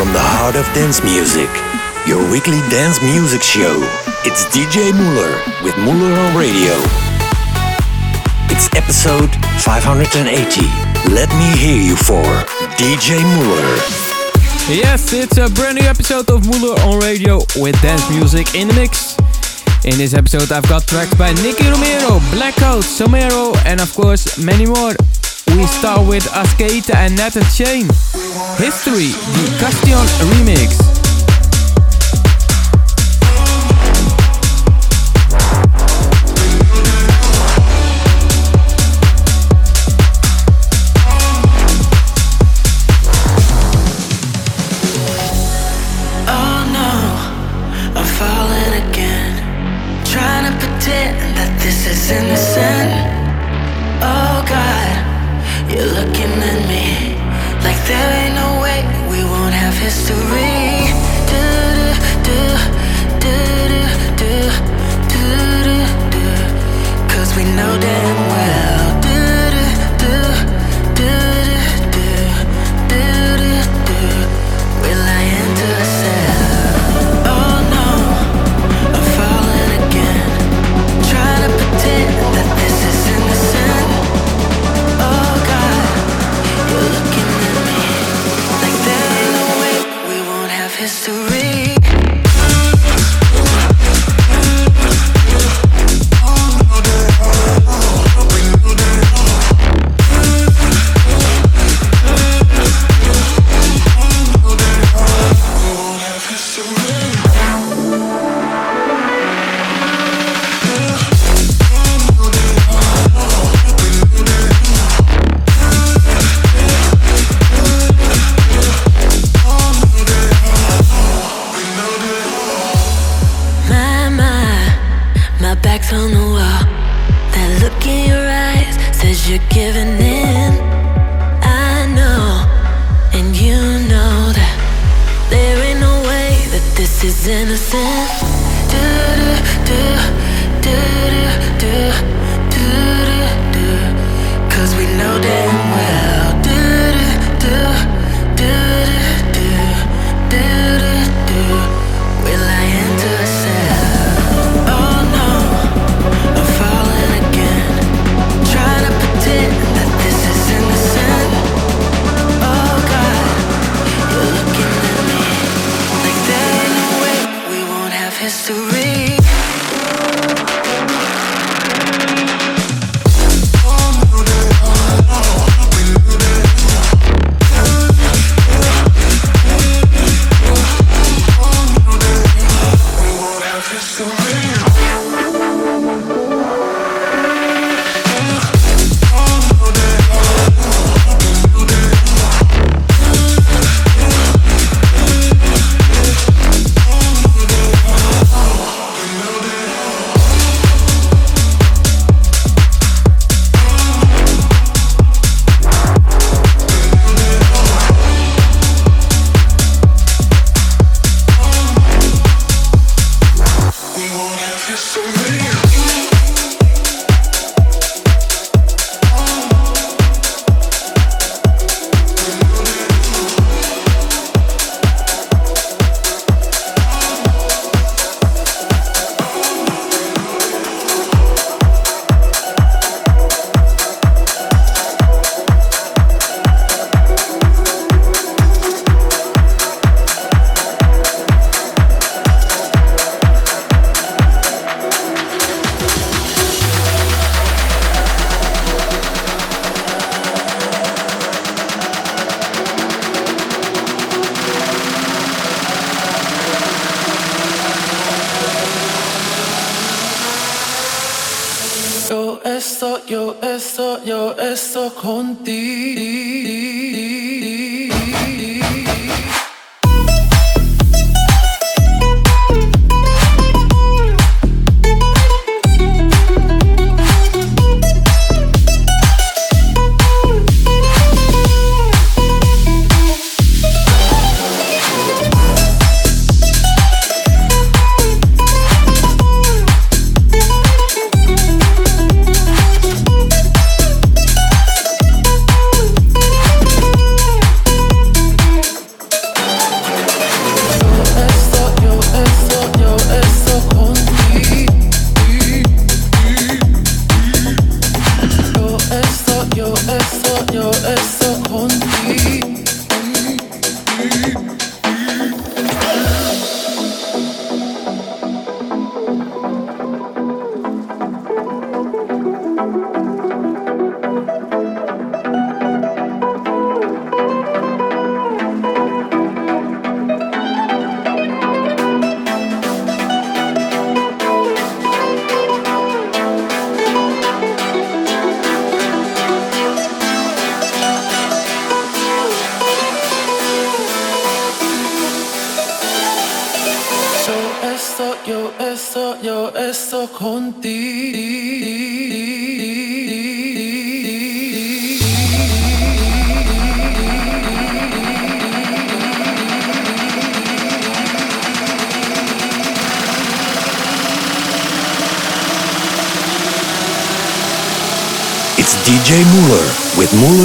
from the heart of dance music, your weekly dance music show. It's DJ Muller with Muller on Radio. It's episode 580. Let me hear you for DJ Muller. Yes, it's a brand new episode of Muller on Radio with dance music in the mix. In this episode, I've got tracks by Nicky Romero, Blackout, Somero, and of course, many more. We start with Askeita and Nathan Chain. History, the Castillon remix.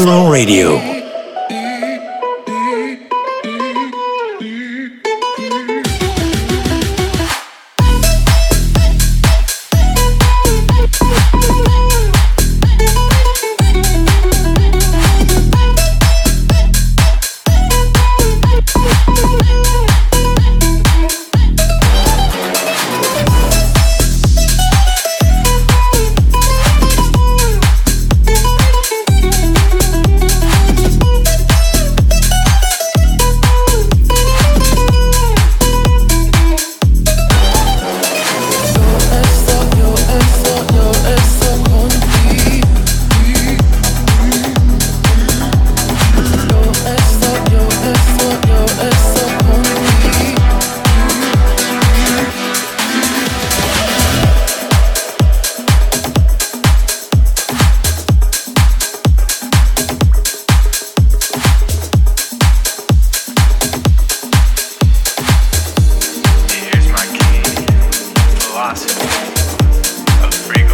On Radio.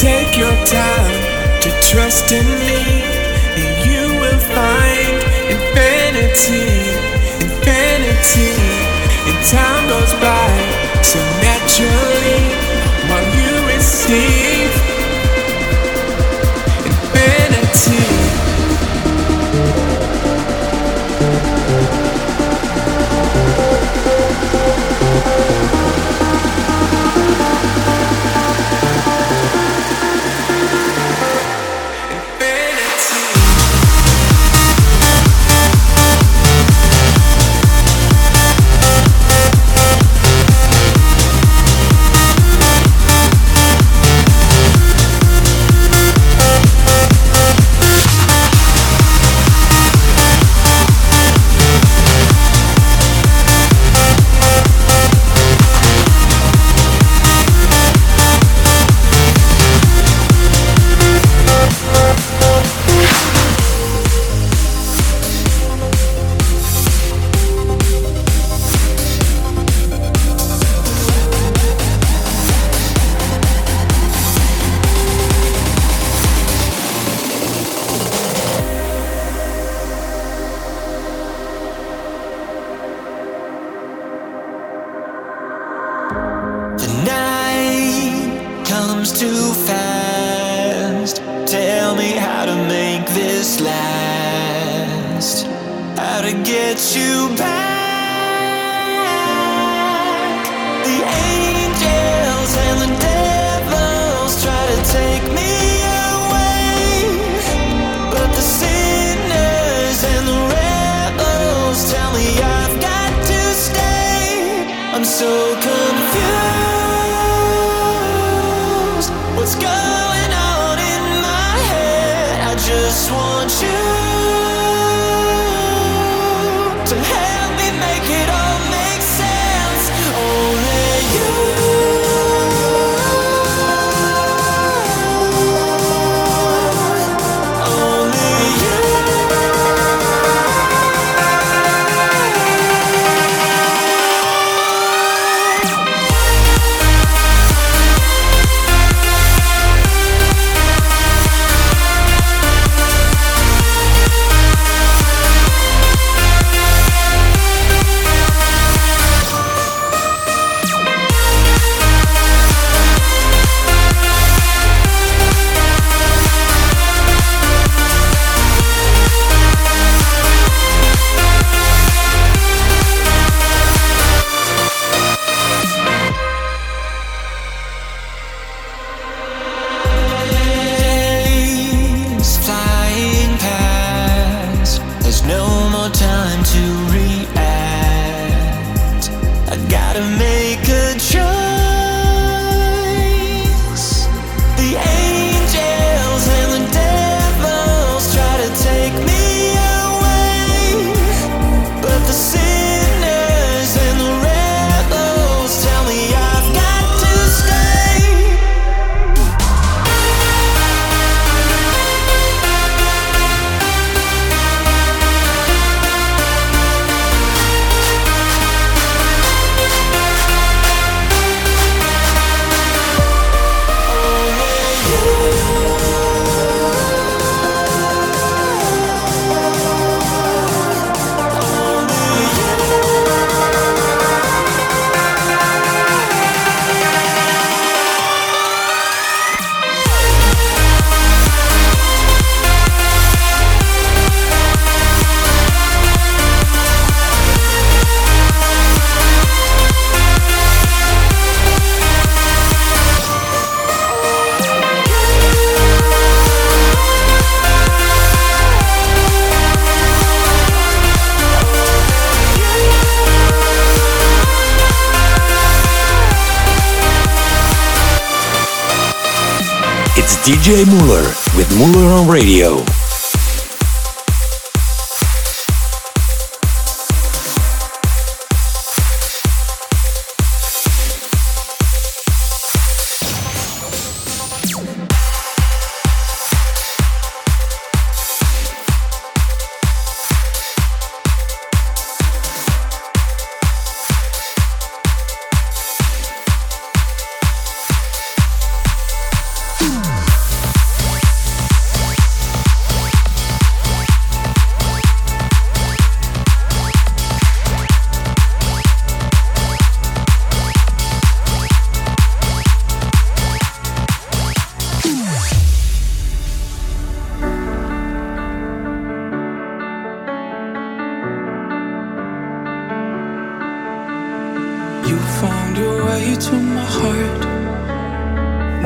Take your time to trust in me, and you will find infinity, infinity. And time goes by so naturally. DJ Muller with Muller on Radio.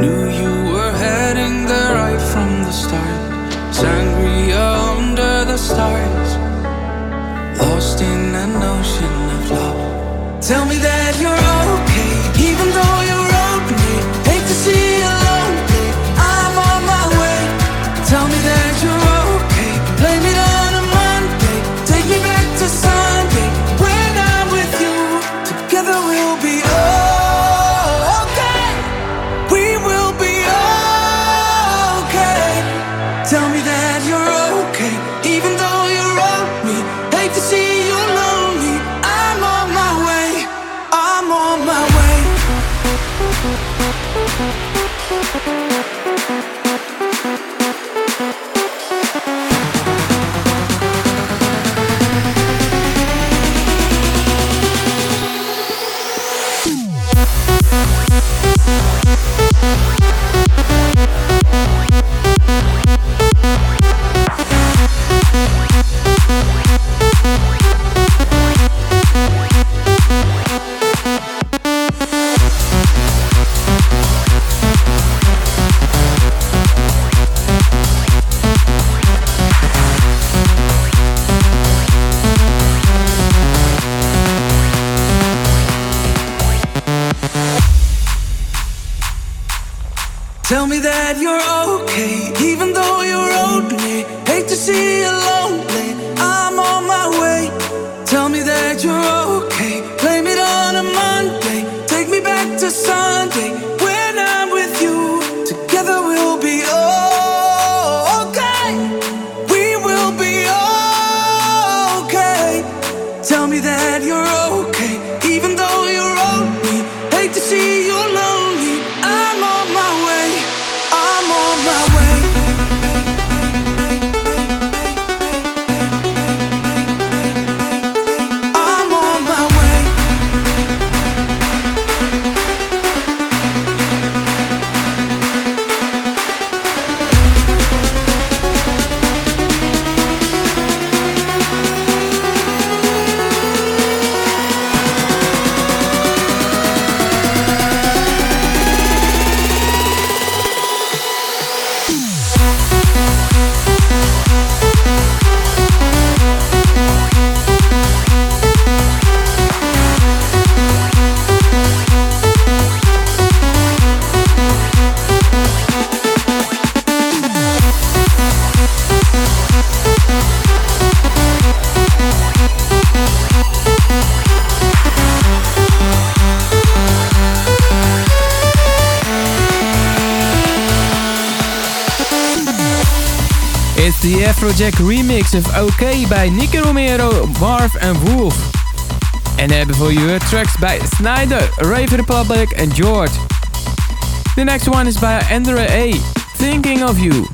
Knew you were heading there right from the start. Sangria under the stars. Lost in an ocean of love. Tell me that you're. Jack remix of OK by Nicky Romero, Marv and Wolf. and dan hebben you voor tracks by Snyder, Rave Republic and George. The next one is by Andrea A. Thinking of You.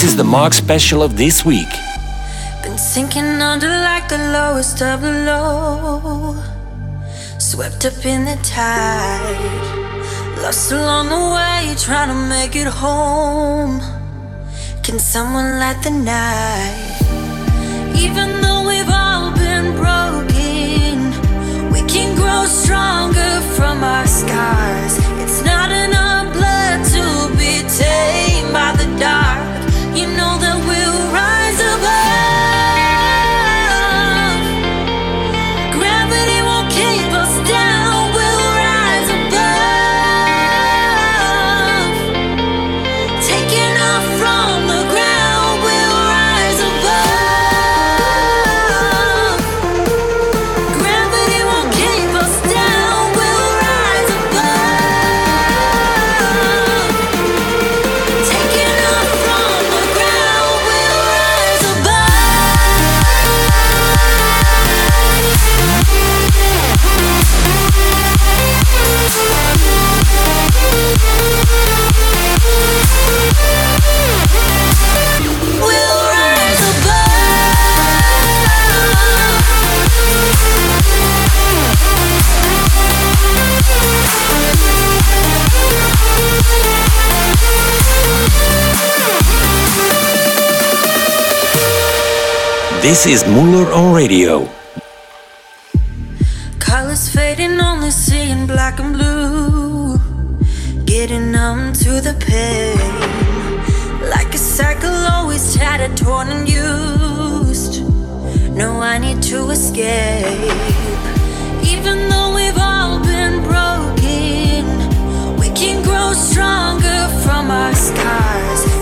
This is the Mark special of this week. Been sinking under like the lowest of the low. Swept up in the tide. Lost along the way, trying to make it home. Can someone light the night? Even though we've all been broken, we can grow stronger from our scars. It's not in our blood to be tamed by the dark. This is Mueller on Radio. Colors fading, only seeing black and blue. Getting numb to the pain. Like a cycle, always tattered, torn, and used. No, I need to escape. Even though we've all been broken, we can grow stronger from our scars.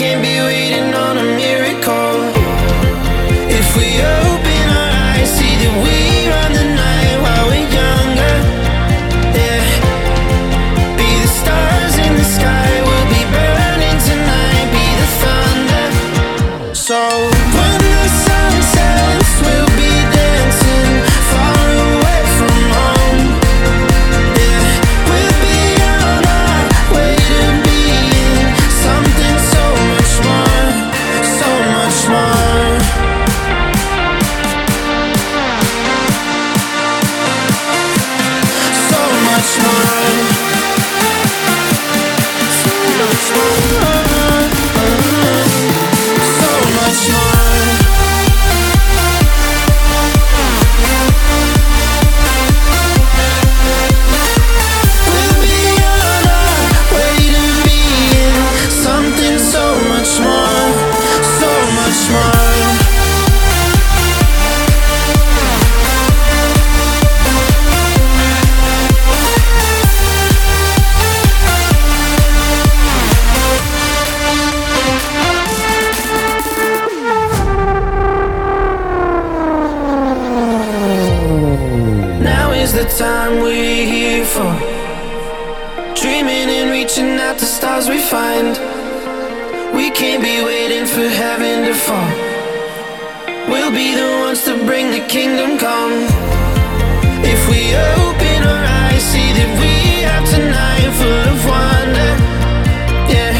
can't be Dreaming and reaching out, the stars we find. We can't be waiting for heaven to fall. We'll be the ones to bring the kingdom come. If we open our eyes, see that we have tonight full of wonder. Yeah,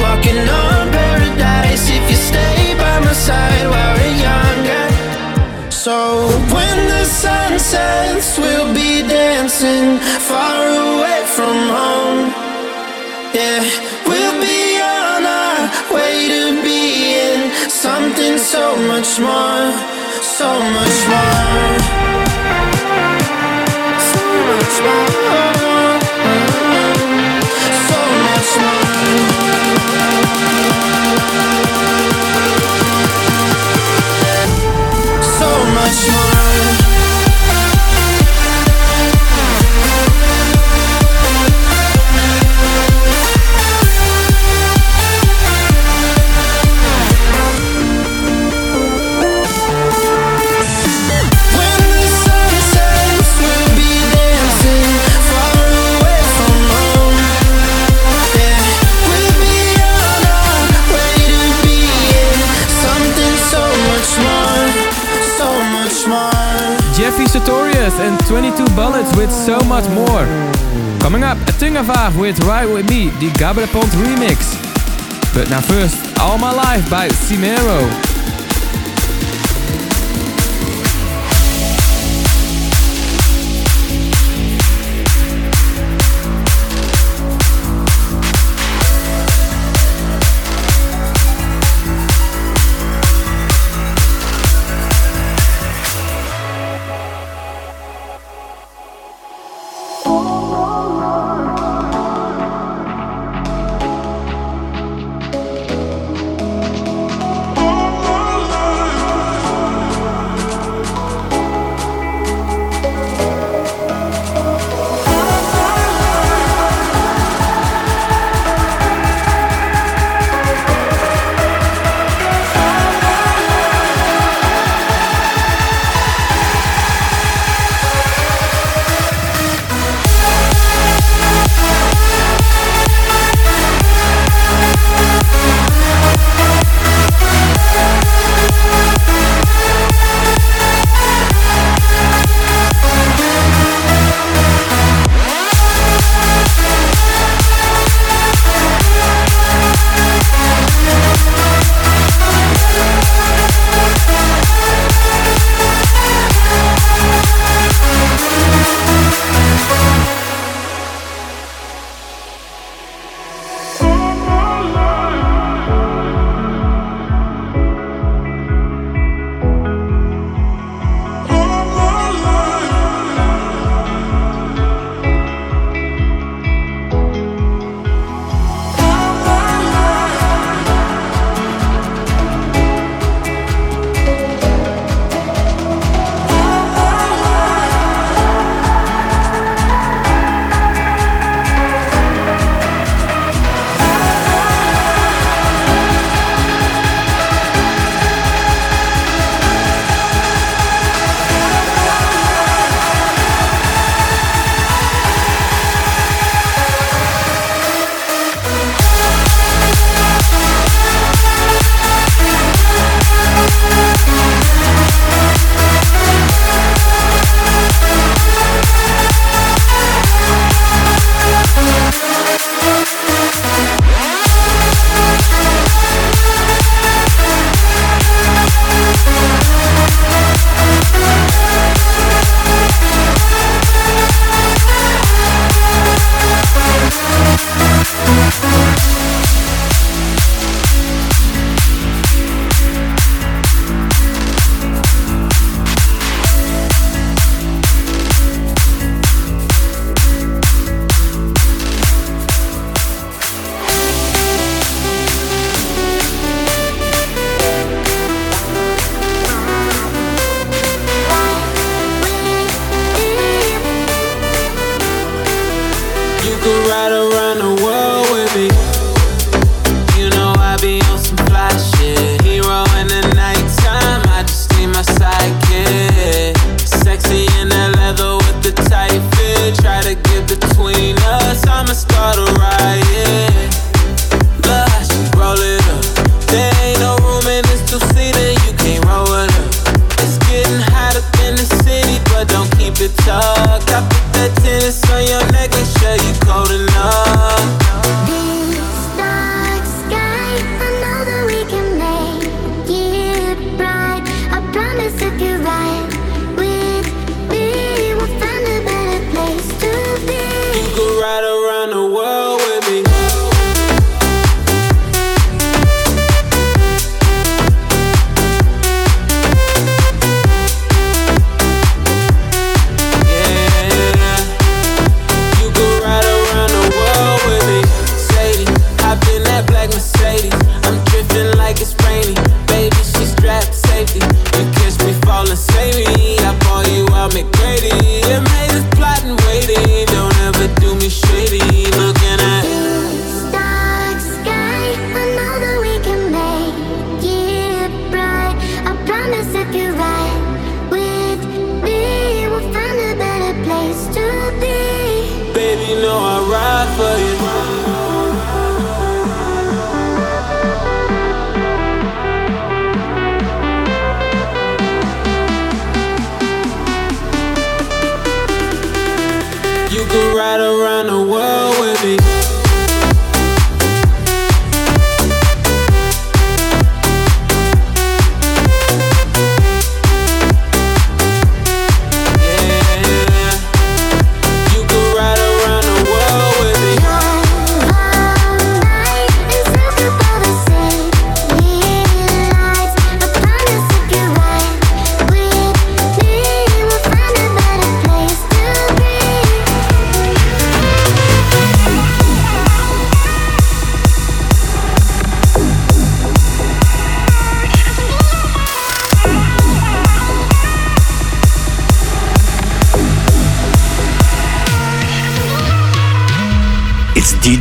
walking on paradise if you stay by my side while we're younger. So when sunsets, we'll be dancing far away from home. Yeah, we'll be on our way to being something so much more, so much more, so much more, so much more. Sartorius and 22 Bullets with so much more. Coming up, A Tungavag with Ride With Me, the Gabry Ponte remix. But now first, All My Life by Cimero.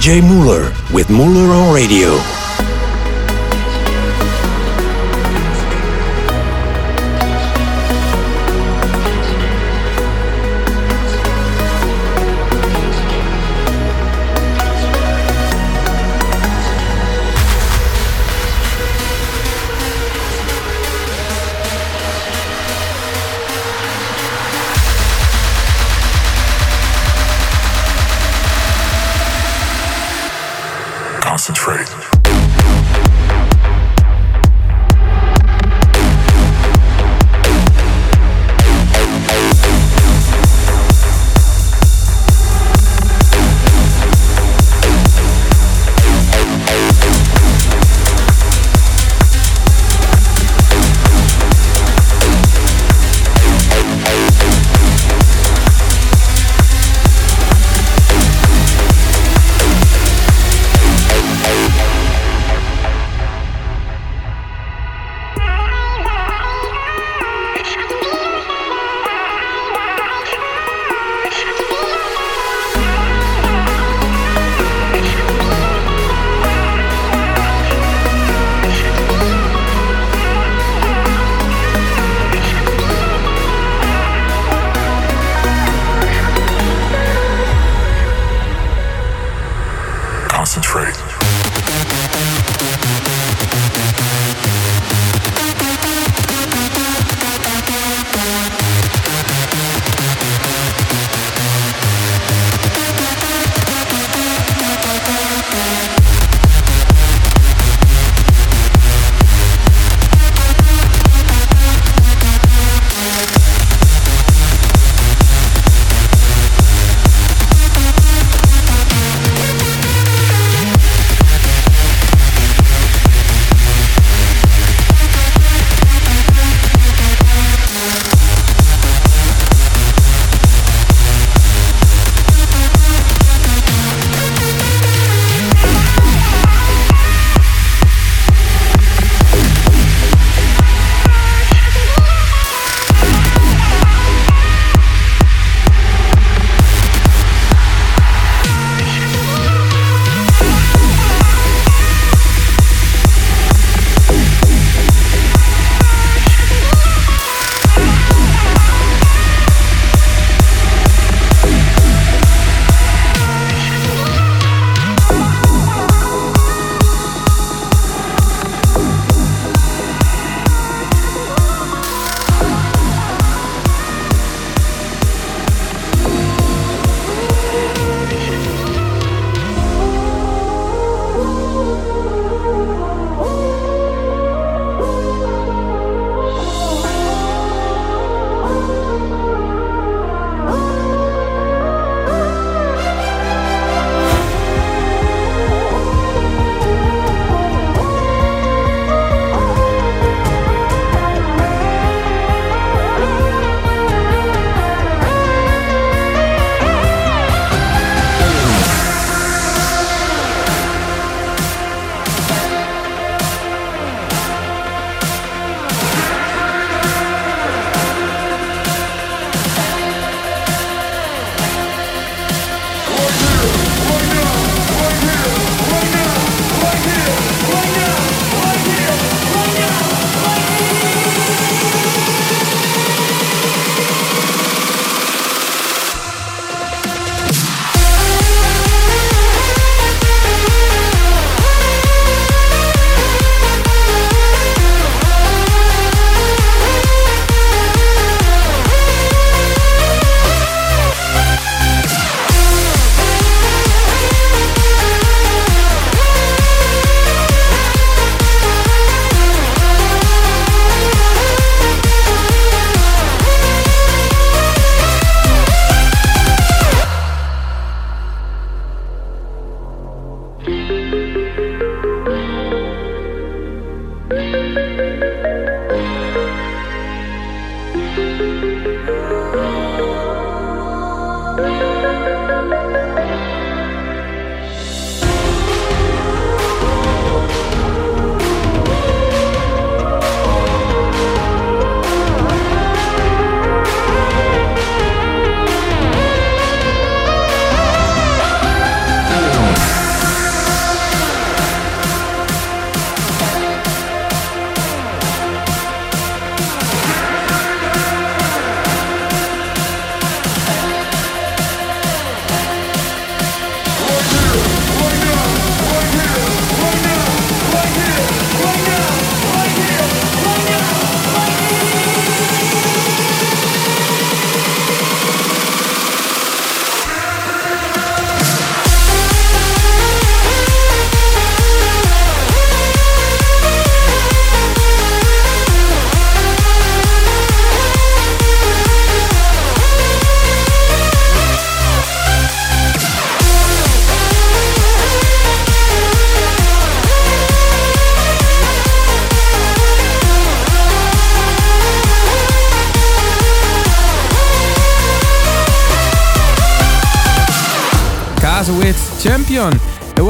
DJ Mueller with Mueller on Radio.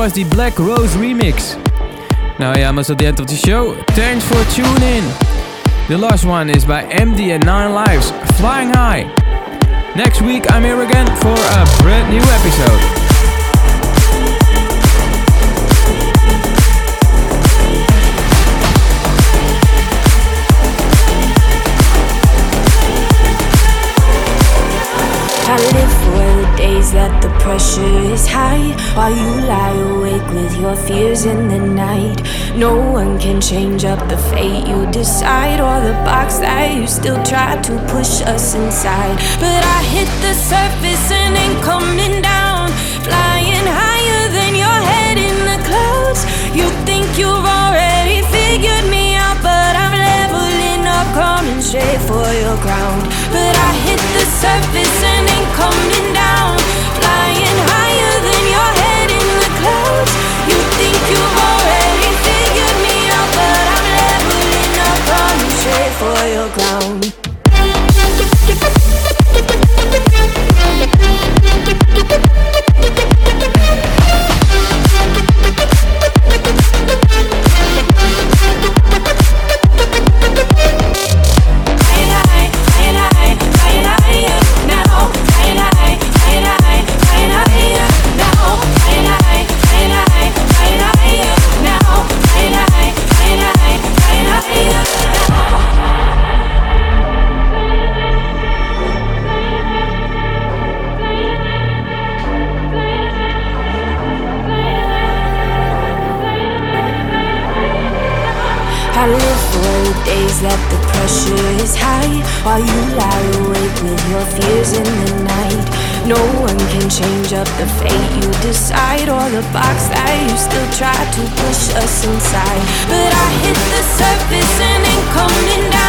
Was the Black Rose remix. Now yeah, I'm almost at the end of the show. Thanks for tuning in. The last one is by MD and Nine Lives, Flying High. Next week I'm here again for a brand new episode. That the pressure is high. While you lie awake with your fears in the night. No one can change up the fate you decide. Or the box that you still try to push us inside. But I hit the surface and ain't coming down. Flying higher than your head in the clouds. You think you've already figured me out But I'm leveling up, coming straight for your ground. But I hit the surface and ain't coming down Flying higher the box. That you still try to push us inside But I hit the surface and ain't coming down